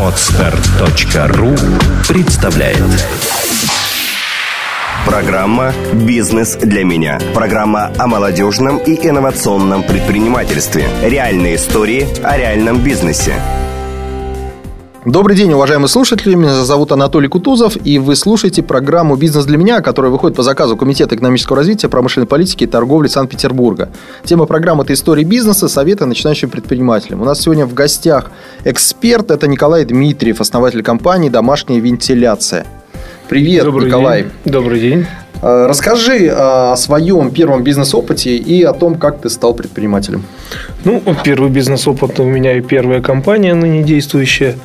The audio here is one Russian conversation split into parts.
Отстар.ру представляет Программа «Бизнес для меня». Программа о молодежном и инновационном предпринимательстве. Реальные истории о реальном бизнесе. Добрый день, уважаемые слушатели. Меня зовут Анатолий Кутузов, и вы слушаете программу «Бизнес для меня», которая выходит по заказу Комитета экономического развития, промышленной политики и торговли Санкт-Петербурга. Тема программы – это история бизнеса, советы начинающим предпринимателям. У нас сегодня в гостях эксперт – это Николай Дмитриев, основатель компании «Домашняя вентиляция». Привет, Добрый Николай. День. Добрый день. Э, Расскажи э, о своем первом бизнес-опыте и о том, как ты стал предпринимателем. Ну, первый бизнес-опыт у меня и первая компания ныне действующая.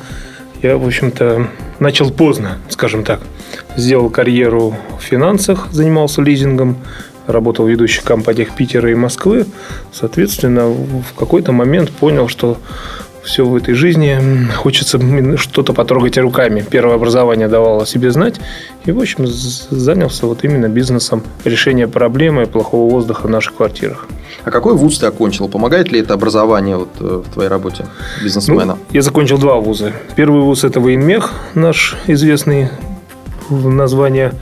Я, в общем-то, начал поздно, скажем так. Сделал карьеру в финансах, занимался лизингом, работал в ведущих компаниях Питера и Москвы. Соответственно, в какой-то момент понял, что все в этой жизни хочется что-то потрогать руками. Первое образование давало о себе знать. И, в общем, занялся вот именно бизнесом решения проблемы плохого воздуха в наших квартирах. А какой вуз ты окончил? Помогает ли это образование вот э, в твоей работе бизнесмена? Ну, я закончил два вуза. Первый вуз – это военмех, наш известный название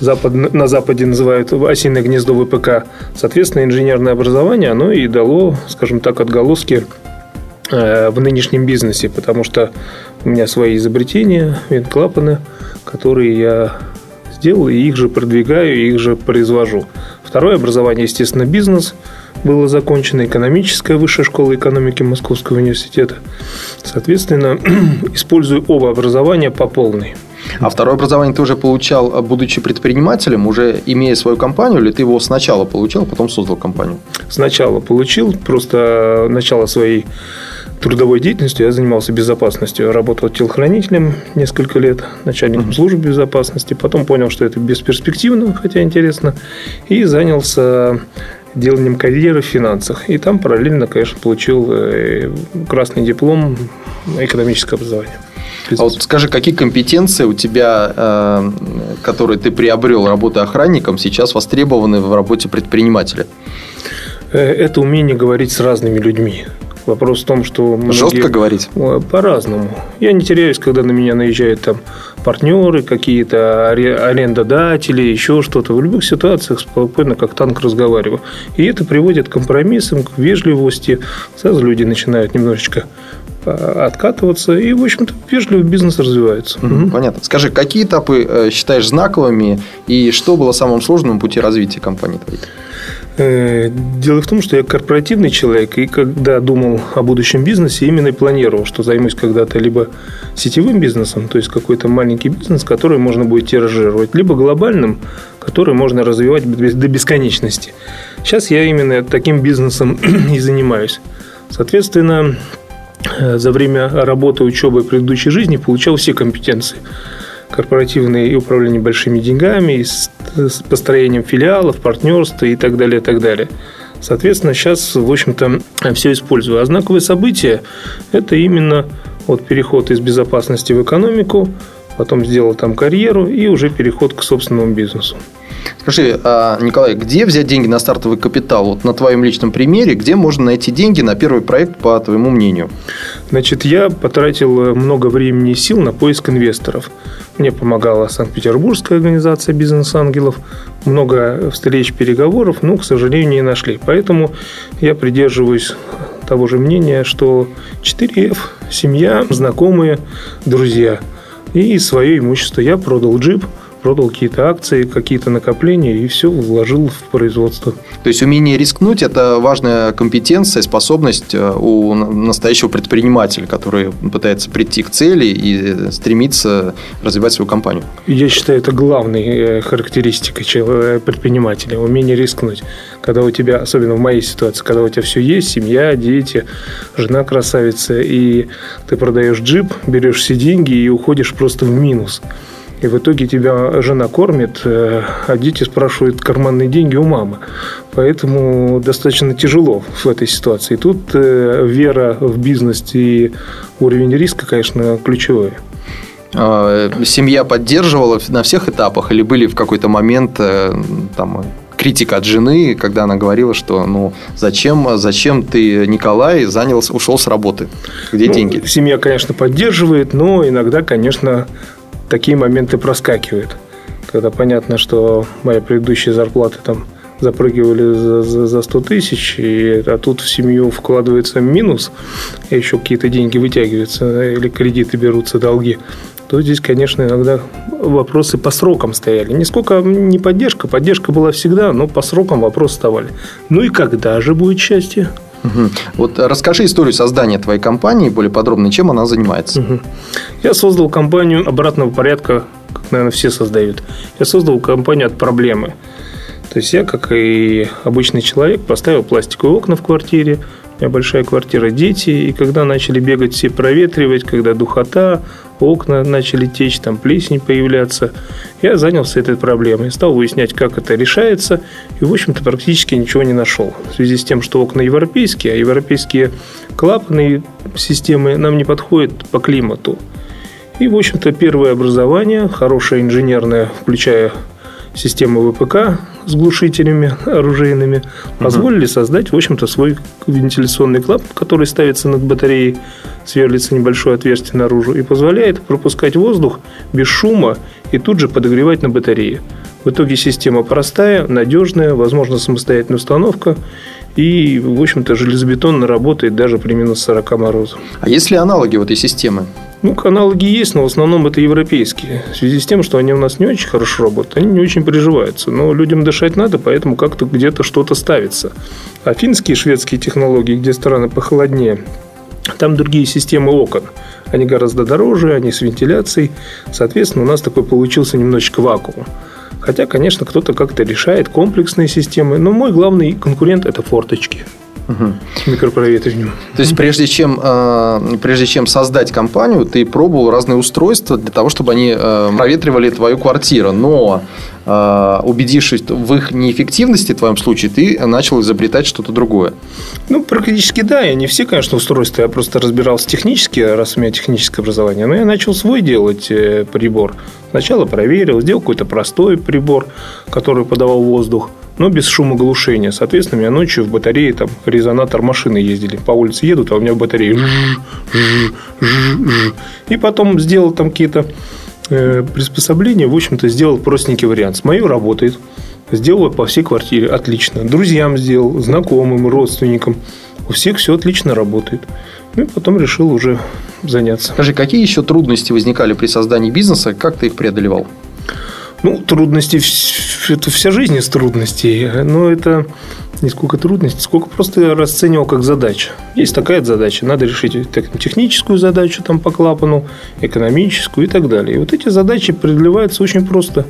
Запад, на Западе называют осиное гнездо ВПК. Соответственно, инженерное образование, оно и дало, скажем так, отголоски в нынешнем бизнесе, потому что у меня свои изобретения, вент-клапаны, которые я сделал, и их же продвигаю, и их же произвожу. Второе образование, естественно, бизнес. Было закончено экономическая высшая школа экономики Московского университета. Соответственно, использую оба образования по полной. А второе образование ты уже получал, будучи предпринимателем, уже имея свою компанию, или ты его сначала получил, а потом создал компанию? Сначала получил, просто начало своей трудовой деятельностью я занимался безопасностью. Я работал телохранителем несколько лет, начальником службы безопасности. Потом понял, что это бесперспективно, хотя интересно. И занялся деланием карьеры в финансах. И там параллельно, конечно, получил красный диплом экономическое образование. А вот скажи, какие компетенции у тебя, э, которые ты приобрел, работая охранником, сейчас востребованы в работе предпринимателя? Это умение говорить с разными людьми. Вопрос в том, что... Многие... Жестко говорить? По-разному. Я не теряюсь, когда на меня наезжают там партнеры, какие-то арендодатели, еще что-то. В любых ситуациях спокойно, как танк, разговариваю. И это приводит к компромиссам, к вежливости. Сразу люди начинают немножечко а, откатываться, и, в общем-то, вежливый бизнес развивается. Угу. Понятно. Скажи, какие этапы э, считаешь знаковыми, и что было самым сложным пути развития компании твоей? Э, дело в том, что я корпоративный человек, и когда думал о будущем бизнесе, именно и планировал, что займусь когда-то либо сетевым бизнесом, то есть какой-то маленький бизнес, который можно будет тиражировать, либо глобальным, который можно развивать до бесконечности. Сейчас я именно таким бизнесом и занимаюсь. Соответственно, Э, за время работы, учебы предыдущей жизни получал все компетенции корпоративные и управление большими деньгами, и с построением филиалов, партнерства и так далее, и так далее. Соответственно, сейчас, в общем-то, все использую. А знаковые события – это именно вот переход из безопасности в экономику, потом сделал там карьеру и уже переход к собственному бизнесу. Скажи, а, Николай, где взять деньги на стартовый капитал? Вот на твоем личном примере, где можно найти деньги на первый проект, по твоему мнению? Значит, я потратил много времени и сил на поиск инвесторов. Мне помогала Санкт-Петербургская организация бизнес-ангелов. Много встреч, переговоров, но, к сожалению, не нашли. Поэтому я придерживаюсь того же мнения, что 4F – семья, знакомые, друзья. И свое имущество. Я продал джип – продал какие-то акции, какие-то накопления и все вложил в производство. То есть умение рискнуть – это важная компетенция, способность э, у настоящего предпринимателя, который пытается прийти к цели и стремится развивать свою компанию. Я считаю, это главной э, характеристикой э, предпринимателя – умение рискнуть. Когда у тебя, особенно в моей ситуации, когда у тебя все есть, семья, дети, жена красавица, и ты продаешь джип, берешь все деньги и уходишь просто в минус – и в итоге тебя жена кормит, э, а дети спрашивают карманные деньги у мамы. Поэтому достаточно тяжело в этой ситуации. И тут э, вера в бизнес и уровень риска, конечно, ключевой. А, семья поддерживала на всех этапах или были в какой-то момент э, там критика от жены, когда она говорила, что ну зачем, зачем ты, Николай, занял, ушел с работы? Где ну, деньги? Семья, конечно, поддерживает, но иногда, конечно, такие моменты проскакивают. Когда понятно, что моя предыдущая зарплата там запрыгивали за, за, за 100 тысяч, и, а тут в семью вкладывается минус, и еще какие-то деньги вытягиваются, или кредиты берутся, долги, то здесь, конечно, иногда вопросы по срокам стояли. Не сколько не поддержка, поддержка была всегда, но по срокам вопросы вставали. Ну и когда же будет счастье? Угу. Вот расскажи историю создания твоей компании более подробно, чем она занимается. Угу. Я создал компанию обратного порядка, как, наверное, все создают. Я создал компанию от проблемы. То есть я, как и обычный человек, поставил пластиковые окна в квартире, у меня большая квартира, дети, и когда начали бегать все проветривать, когда духота, окна начали течь, там плесень появляться, я занялся этой проблемой, стал выяснять, как это решается, и, в общем-то, практически ничего не нашел. В связи с тем, что окна европейские, а европейские клапанные системы нам не подходят по климату. И, в общем-то, первое образование, хорошее инженерное, включая систему ВПК с глушителями оружейными, позволили угу. создать, в общем-то, свой вентиляционный клапан, который ставится над батареей, сверлится небольшое отверстие наружу и позволяет пропускать воздух без шума и тут же подогревать на батарее. В итоге система простая, надежная, возможно самостоятельная установка и, в общем-то, железобетонно работает даже при минус 40 морозов. А есть ли аналоги у этой системы? Ну, аналоги есть, но в основном это европейские. В связи с тем, что они у нас не очень хорошо работают, они не очень приживаются. Но людям дышать надо, поэтому как-то где-то что-то ставится. А финские, шведские технологии, где страны похолоднее, там другие системы окон. Они гораздо дороже, они с вентиляцией. Соответственно, у нас такой получился немножечко вакуум. Хотя, конечно, кто-то как-то решает комплексные системы. Но мой главный конкурент – это форточки – Угу. Микропроветриванием. То есть, прежде чем, э, прежде чем создать компанию, ты пробовал разные устройства для того, чтобы они э, проветривали твою квартиру. Но убедившись в их неэффективности, в твоем случае, ты начал изобретать что-то другое. Ну, практически да. Я не все, конечно, устройства. Я просто разбирался технически, раз у меня техническое образование. Но я начал свой делать прибор. Сначала проверил, сделал какой-то простой прибор, который подавал воздух но без шумоглушения. Соответственно, у меня ночью в батарее там резонатор машины ездили. По улице едут, а у меня в батарее и потом сделал там какие-то э, приспособления. В общем-то, сделал простенький вариант. С моей работает. Сделал по всей квартире. Отлично. Друзьям сделал, знакомым, родственникам. У всех все отлично работает. Ну и потом решил уже заняться. Скажи, какие еще трудности возникали при создании бизнеса? Как ты их преодолевал? Ну, трудности, это вся жизнь из трудностей. Но это не сколько трудностей, сколько просто расценивал как задача. Есть такая задача, надо решить техническую задачу там по клапану, экономическую и так далее. И вот эти задачи преодолеваются очень просто.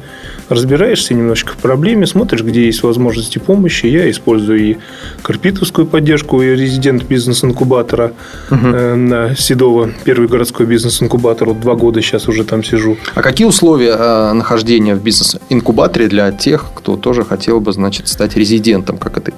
Разбираешься немножечко в проблеме, смотришь, где есть возможности помощи. Я использую и карпитовскую поддержку, и резидент бизнес-инкубатора угу. на Седово, первый городской бизнес-инкубатор. Вот два года сейчас уже там сижу. А какие условия э, нахождения в бизнес-инкубаторе для тех, кто тоже хотел бы, значит, стать резидентом, как это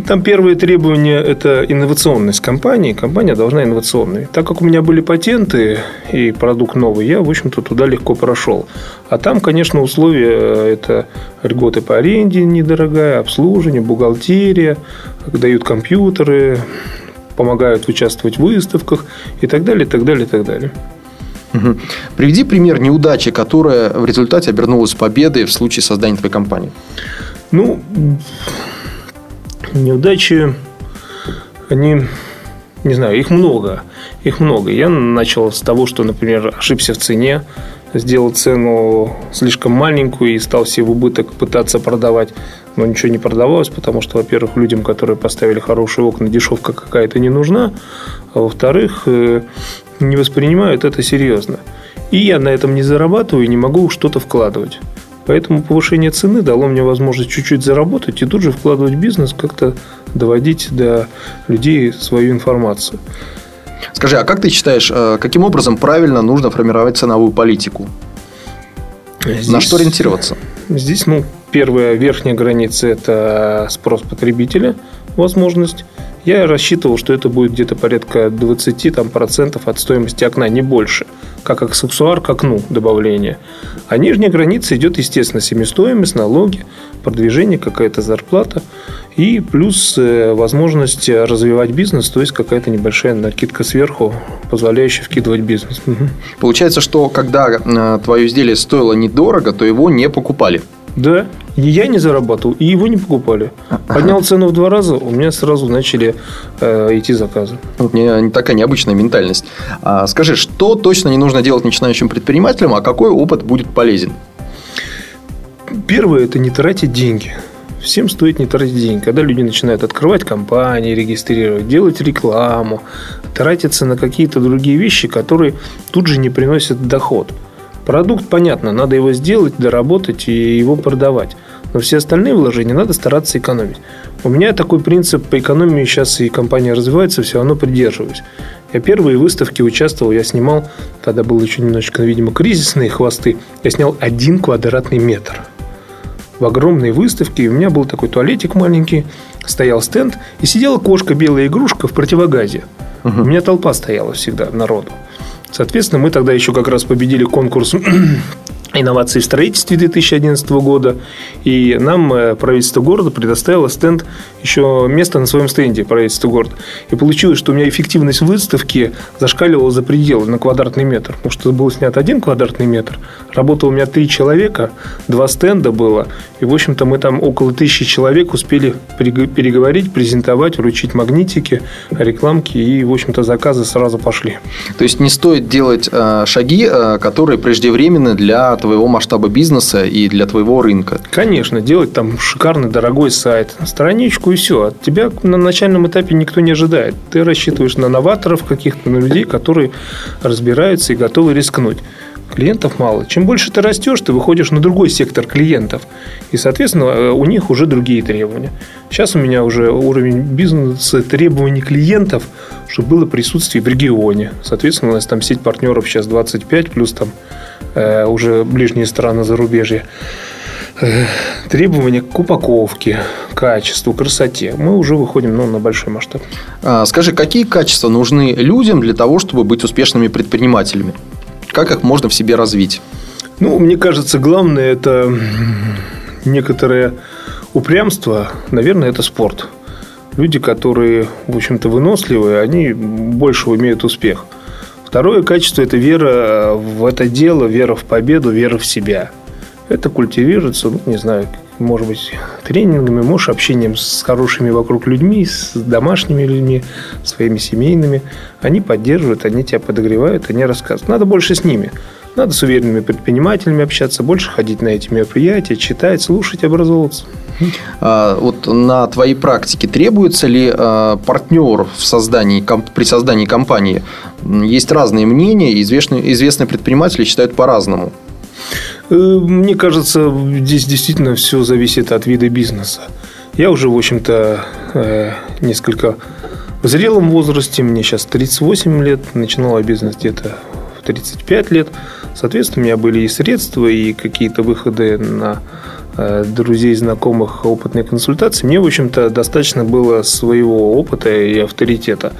там первые требования – это инновационность компании. Компания должна инновационной. Так как у меня были патенты и продукт новый, я, в общем-то, туда легко прошел. А там, конечно, условия – это льготы по аренде недорогая, обслуживание, бухгалтерия, дают компьютеры, помогают участвовать в выставках и так далее, и так далее, и так далее. Угу. Приведи пример неудачи, которая в результате обернулась победой в случае создания твоей компании. Ну, неудачи, они, не знаю, их много. Их много. Я начал с того, что, например, ошибся в цене, сделал цену слишком маленькую и стал себе в убыток пытаться продавать. Но ничего не продавалось, потому что, во-первых, людям, которые поставили хорошие окна, дешевка какая-то не нужна. А во-вторых, э, не воспринимают это серьезно. И я на этом не зарабатываю и не могу что-то вкладывать. Поэтому повышение цены дало мне возможность чуть-чуть заработать и тут же вкладывать в бизнес, как-то доводить до людей свою информацию. Скажи, а как ты считаешь, э, каким образом правильно нужно формировать ценовую политику? Здесь, На что ориентироваться? Здесь, ну, первая верхняя граница – это спрос потребителя, возможность. Я рассчитывал, что это будет где-то порядка 20 там, процентов от стоимости окна, не больше. Как аксессуар к окну добавления. А нижняя граница идет, естественно, себестоимость, налоги, продвижение, какая-то зарплата и плюс э, возможность развивать бизнес, то есть какая-то небольшая накидка сверху, позволяющая вкидывать бизнес. Получается, что когда э, твое изделие стоило недорого, то его не покупали. Да, и я не зарабатывал, и его не покупали. Поднял цену в два раза, у меня сразу начали э, идти заказы. Вот мне такая необычная ментальность. А, скажи, что точно не нужно делать начинающим предпринимателям, а какой опыт будет полезен? Первое – это не тратить деньги. Всем стоит не тратить деньги. Когда люди начинают открывать компании, регистрировать, делать рекламу, тратиться на какие-то другие вещи, которые тут же не приносят доход – Продукт, понятно, надо его сделать, доработать и его продавать. Но все остальные вложения надо стараться экономить. У меня такой принцип по экономии сейчас и компания развивается, все равно придерживаюсь. Я первые выставки участвовал, я снимал, тогда был еще немножечко, видимо, кризисные хвосты, я снял один квадратный метр. В огромной выставке у меня был такой туалетик маленький, стоял стенд, и сидела кошка, белая игрушка в противогазе. Угу. У меня толпа стояла всегда народу. Соответственно, мы тогда еще как раз победили конкурс инноваций в строительстве 2011 года. И нам э, правительство города предоставило стенд, еще место на своем стенде правительства города. И получилось, что у меня эффективность выставки зашкаливала за пределы на квадратный метр. Потому что был снят один квадратный метр. Работало у меня три человека, два стенда было. И, в общем-то, мы там около тысячи человек успели переговорить, презентовать, вручить магнитики, рекламки. И, в общем-то, заказы сразу пошли. То есть, не стоит делать э, шаги, э, которые преждевременны для твоего масштаба бизнеса и для твоего рынка. Конечно, делать там шикарный, дорогой сайт, страничку и все. От тебя на начальном этапе никто не ожидает. Ты рассчитываешь на новаторов каких-то, на людей, которые разбираются и готовы рискнуть клиентов мало. Чем больше ты растешь, ты выходишь на другой сектор клиентов. И, соответственно, э, у них уже другие требования. Сейчас у меня уже уровень бизнеса требований клиентов, чтобы было присутствие в регионе. Соответственно, у нас там сеть партнеров сейчас 25, плюс там уже ближние страны зарубежья, э, требования к упаковке, качеству, красоте, мы уже выходим ну, на большой масштаб. А, скажи, какие качества нужны людям для того, чтобы быть успешными предпринимателями? Как их можно в себе развить? Ну, мне кажется, главное это некоторое упрямство, наверное, это спорт. Люди, которые, в общем-то, выносливые, они больше умеют успех. Второе качество – это вера в это дело, вера в победу, вера в себя. Это культивируется, ну, не знаю, может быть, тренингами, может, общением с хорошими вокруг людьми, с домашними людьми, своими семейными. Они поддерживают, они тебя подогревают, они рассказывают. Надо больше с ними. Надо с уверенными предпринимателями общаться, больше ходить на эти мероприятия, читать, слушать, образовываться. А, вот на твоей практике требуется ли а, партнер в создании, при создании компании? Есть разные мнения, известные, известные предприниматели считают по-разному. Э, мне кажется, здесь действительно все зависит от вида бизнеса. Я уже, в общем-то, э, несколько в зрелом возрасте, мне сейчас 38 лет, начинал я бизнес где-то в 35 лет. Соответственно, у меня были и средства, и какие-то выходы на э, друзей, знакомых, опытные консультации. Мне, в общем-то, достаточно было своего опыта и авторитета.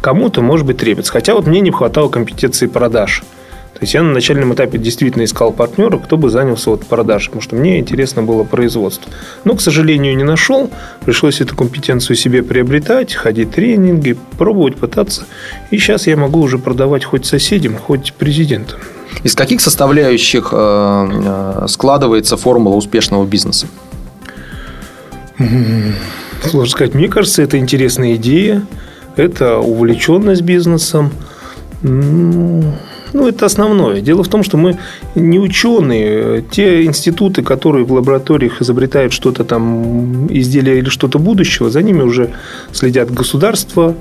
Кому-то, может быть, требуется. Хотя вот мне не хватало компетенции продаж – то есть я на начальном этапе действительно искал партнера, кто бы занялся вот продажей, потому что мне интересно было производство. Но, к сожалению, не нашел. Пришлось эту компетенцию себе приобретать, ходить тренинги, пробовать, пытаться. И сейчас я могу уже продавать хоть соседям, хоть президентам. Из каких составляющих э, э, складывается формула успешного бизнеса? Сложно сказать. Мне кажется, это интересная идея, это увлеченность бизнесом. Ну, это основное. Дело в том, что мы не ученые. Те институты, которые в лабораториях изобретают что-то там, изделие или что-то будущего, за ними уже следят государство,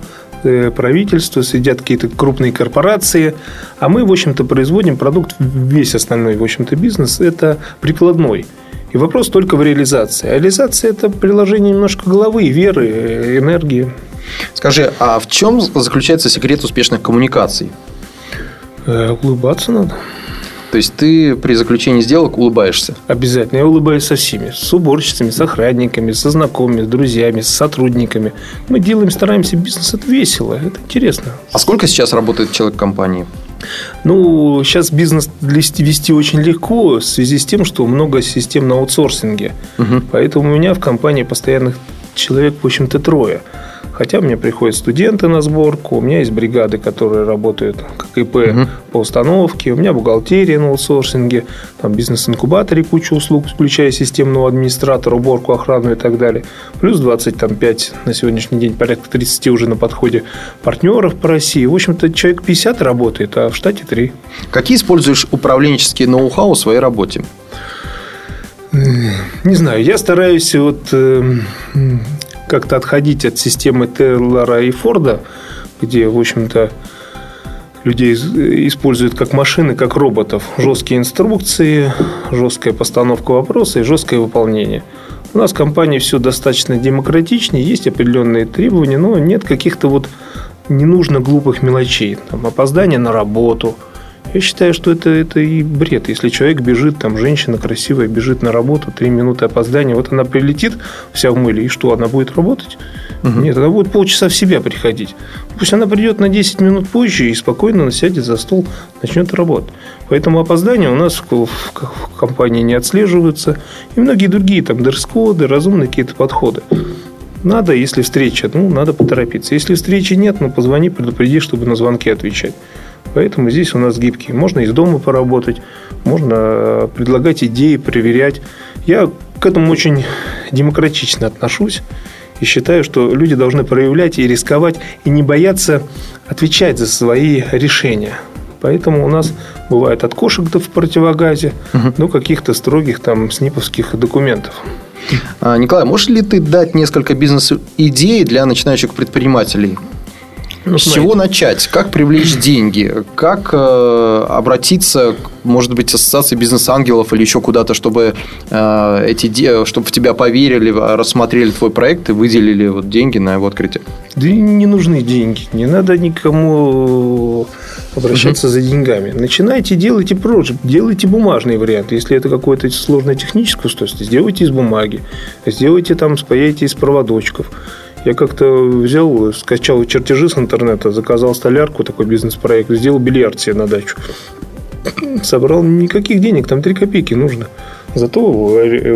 э, правительство, следят какие-то крупные корпорации. А мы, в общем-то, производим продукт, весь остальной, в общем-то, бизнес – это прикладной. И вопрос только в реализации. А реализация – это приложение немножко головы, веры, энергии. Скажи, а в чем заключается секрет успешных коммуникаций? Э, улыбаться надо. То есть ты при заключении сделок улыбаешься? Обязательно. Я улыбаюсь со всеми. С уборщицами, с охранниками, со знакомыми, с друзьями, с сотрудниками. Мы делаем, стараемся бизнес. Это весело, это интересно. А сколько сейчас работает человек в компании? Ну, сейчас бизнес вести очень легко в связи с тем, что много систем на аутсорсинге. Угу. Поэтому у меня в компании постоянных человек, в общем-то, трое. Хотя мне приходят студенты на сборку, у меня есть бригады, которые работают как ИП угу. по установке, у меня бухгалтерия на аутсорсинге, там бизнес-инкубаторе куча услуг, включая системного администратора, уборку, охрану и так далее. Плюс 25 на сегодняшний день, порядка 30 уже на подходе партнеров по России. В общем-то, человек 50 работает, а в штате 3. Какие используешь управленческие ноу-хау в своей работе? Не знаю, я стараюсь вот э, как-то отходить от системы Тейлора и Форда, где, в общем-то, людей используют как машины, как роботов. Жесткие инструкции, жесткая постановка вопроса и жесткое выполнение. У нас в компании все достаточно демократичнее, есть определенные требования, но нет каких-то вот не нужно глупых мелочей. Там, опоздание на работу – я считаю, что это, это и бред. Если человек бежит, там женщина красивая бежит на работу, три минуты опоздания, вот она прилетит вся в мыле, и что, она будет работать? Угу. Нет, она будет полчаса в себя приходить. Пусть она придет на 10 минут позже и спокойно сядет за стол, начнет работать. Поэтому опоздания у нас в, в, в компании не отслеживаются. И многие другие, там, дресс-коды, разумные какие-то подходы. Надо, если встреча, ну, надо поторопиться. Если встречи нет, ну, позвони, предупреди, чтобы на звонки отвечать. Поэтому здесь у нас гибкие. Можно из дома поработать, можно э, предлагать идеи, проверять. Я к этому очень демократично отношусь и считаю, что люди должны проявлять и рисковать, и не бояться отвечать за свои решения. Поэтому у нас бывает от кошек до в противогазе угу. до каких-то строгих там сниповских документов. А, Николай, можешь ли ты дать несколько бизнес-идей для начинающих предпринимателей? Ну, С чего начать? Как привлечь деньги? Как э, обратиться, может быть, ассоциации бизнес-ангелов или еще куда-то, чтобы э, эти, чтобы в тебя поверили, рассмотрели твой проект и выделили вот деньги на его открытие? Да не нужны деньги. Не надо никому обращаться угу. за деньгами. Начинайте, делайте проект, делайте бумажный вариант. Если это какое-то сложное техническое устройство, сделайте из бумаги, сделайте там, спаяйте из проводочков. Я как-то взял, скачал чертежи с интернета, заказал столярку, такой бизнес-проект, сделал бильярд себе на дачу. Собрал никаких денег, там 3 копейки нужно. Зато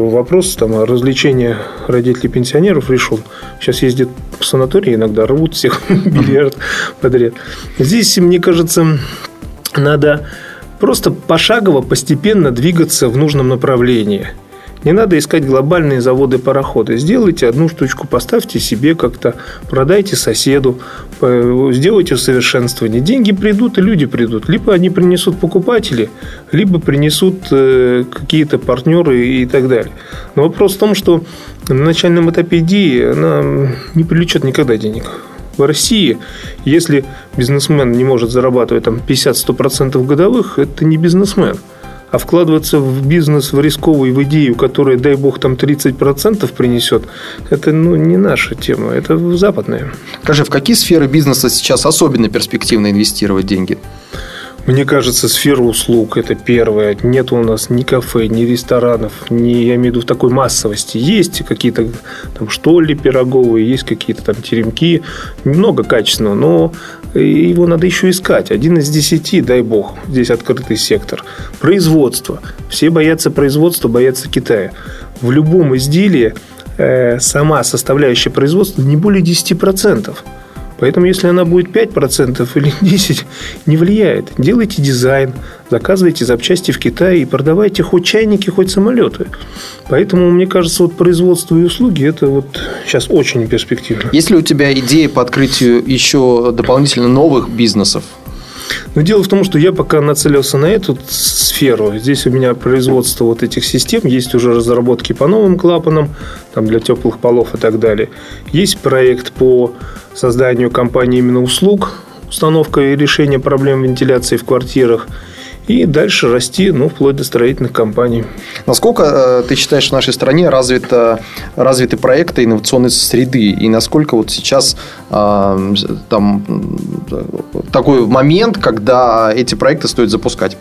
вопрос там, развлечения родителей пенсионеров решил. Сейчас ездят в санатории иногда, рвут всех бильярд подряд. Здесь, мне кажется, надо просто пошагово, постепенно двигаться в нужном направлении – не надо искать глобальные заводы-пароходы. Сделайте одну штучку, поставьте себе как-то, продайте соседу, сделайте усовершенствование. Деньги придут, и люди придут. Либо они принесут покупатели, либо принесут э, какие-то партнеры и так далее. Но вопрос в том, что на начальном этапе идеи она не привлечет никогда денег. В России, если бизнесмен не может зарабатывать там 50-100% годовых, это не бизнесмен. А вкладываться в бизнес, в рисковую, в идею, которая, дай бог, там 30% принесет, это ну, не наша тема, это западная. Скажи, в какие сферы бизнеса сейчас особенно перспективно инвестировать деньги? Мне кажется, сфера услуг – это первое. Нет у нас ни кафе, ни ресторанов, ни, я имею в виду, в такой массовости. Есть какие-то там что ли пироговые, есть какие-то там теремки. Много качественного, но его надо еще искать. Один из десяти, дай бог, здесь открытый сектор. Производство. Все боятся производства, боятся Китая. В любом изделии э, сама составляющая производства не более 10%. Поэтому, если она будет 5% или 10%, не влияет. Делайте дизайн, заказывайте запчасти в Китае и продавайте хоть чайники, хоть самолеты. Поэтому, мне кажется, вот производство и услуги – это вот сейчас очень перспективно. Есть ли у тебя идеи по открытию еще дополнительно новых бизнесов? Но дело в том, что я пока нацелился на эту сферу. Здесь у меня производство вот этих систем, есть уже разработки по новым клапанам, там для теплых полов и так далее. Есть проект по созданию компании именно услуг, установка и решение проблем вентиляции в квартирах и дальше расти, ну, вплоть до строительных компаний. Насколько э, ты считаешь в нашей стране развиты развиты проекты инновационной среды? И насколько вот сейчас э, там такой момент, когда эти проекты стоит запускать?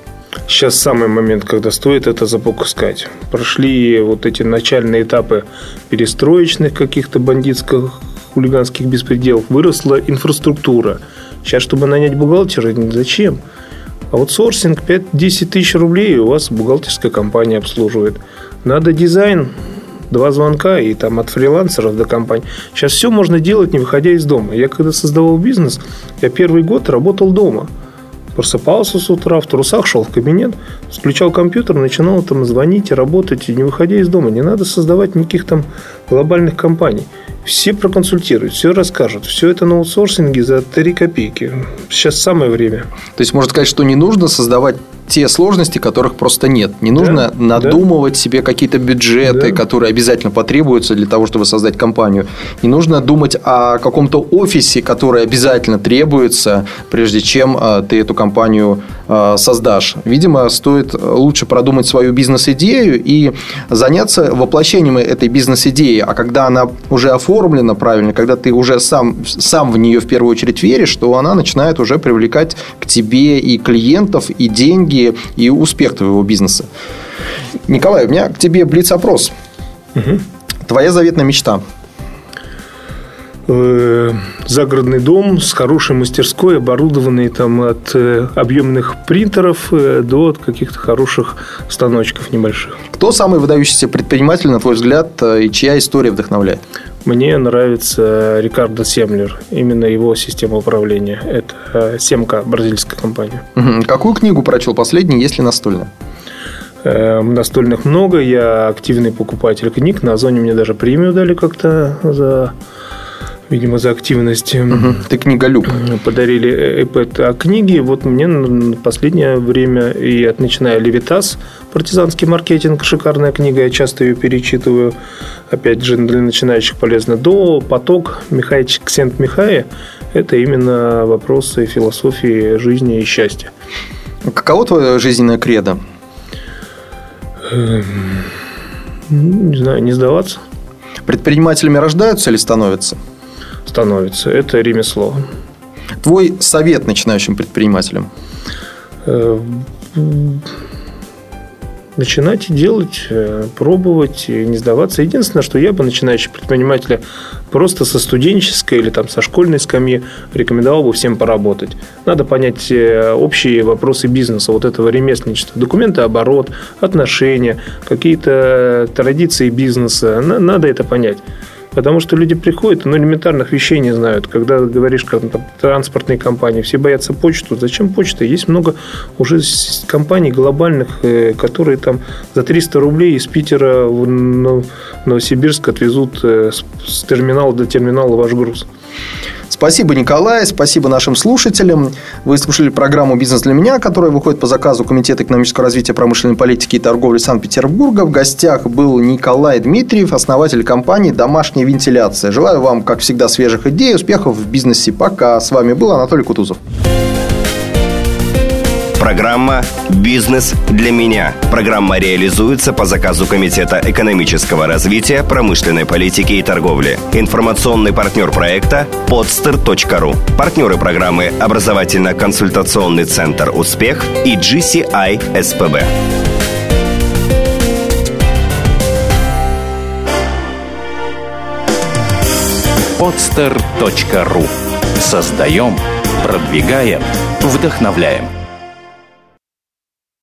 Сейчас самый момент, когда стоит это запускать. Прошли вот эти начальные этапы перестроечных каких-то бандитских хулиганских беспределов, выросла инфраструктура. Сейчас, чтобы нанять бухгалтера, зачем? Аутсорсинг 5-10 тысяч рублей у вас бухгалтерская компания обслуживает. Надо дизайн, два звонка и там от фрилансеров до компаний. Сейчас все можно делать, не выходя из дома. Я когда создавал бизнес, я первый год работал дома. Просыпался с утра, в трусах шел в кабинет, включал компьютер, начинал там звонить и работать, не выходя из дома. Не надо создавать никаких там глобальных компаний. Все проконсультируют, все расскажут. Все это на аутсорсинге за 3 копейки. Сейчас самое время. То есть, можно сказать, что не нужно создавать те сложности, которых просто нет. Не нужно да, надумывать да. себе какие-то бюджеты, да. которые обязательно потребуются для того, чтобы создать компанию. Не нужно думать о каком-то офисе, который обязательно требуется, прежде чем а, ты эту компанию а, создашь. Видимо, стоит лучше продумать свою бизнес-идею и заняться воплощением этой бизнес-идеи. А когда она уже оформлена правильно, когда ты уже сам, сам в нее в первую очередь веришь, то она начинает уже привлекать к тебе и клиентов, и деньги, и, и успех твоего бизнеса. Николай, у меня к тебе блиц-опрос. Угу. Твоя заветная мечта – Э, загородный дом с хорошей мастерской, оборудованный там от э, объемных принтеров э, до каких-то хороших станочков небольших. Кто самый выдающийся предприниматель, на твой взгляд, и чья история вдохновляет? Мне нравится Рикардо Семлер, именно его система управления. Это Семка, бразильская компания. Угу. Какую книгу прочел последний, если настольная? Настольных много, я активный покупатель книг. На Озоне мне даже премию дали как-то за видимо, за активность. Угу. Ты книголюб. Подарили iPad. А книги, вот мне в последнее время, и от начиная Левитас, партизанский маркетинг, шикарная книга, я часто ее перечитываю, опять же, для начинающих полезно, до поток Михай Ксент Михая, это именно вопросы философии жизни и счастья. Каково твое жизненное кредо? Эм, не знаю, не сдаваться. Предпринимателями рождаются или становятся? Становится. Это ремесло. Твой совет начинающим предпринимателям? Э, начинать делать, э, пробовать, не сдаваться. Единственное, что я бы начинающим предпринимателя просто со студенческой или там со школьной скамьи рекомендовал бы всем поработать. Надо понять э, общие вопросы бизнеса, вот этого ремесленничества, документы оборот, отношения, какие-то традиции бизнеса. Надо это понять. Потому что люди приходят, но элементарных вещей не знают. Когда говоришь, как там, транспортные компании, все боятся почту. Зачем почта? Есть много уже компаний глобальных, э, которые там за 300 рублей из Питера в Новосибирск отвезут э, с терминала до терминала ваш груз. Спасибо, Николай, спасибо нашим слушателям. Вы слушали программу «Бизнес для меня», которая выходит по заказу Комитета экономического развития промышленной политики и торговли Санкт-Петербурга. В гостях был Николай Дмитриев, основатель компании «Домашняя вентиляция». Желаю вам, как всегда, свежих идей, успехов в бизнесе. Пока. С вами был Анатолий Кутузов. Программа «Бизнес для меня». Программа реализуется по заказу Комитета экономического развития, промышленной политики и торговли. Информационный партнер проекта – podster.ru. Партнеры программы «Образовательно-консультационный центр «Успех» и GCI СПБ. podster.ru Создаем, продвигаем, вдохновляем –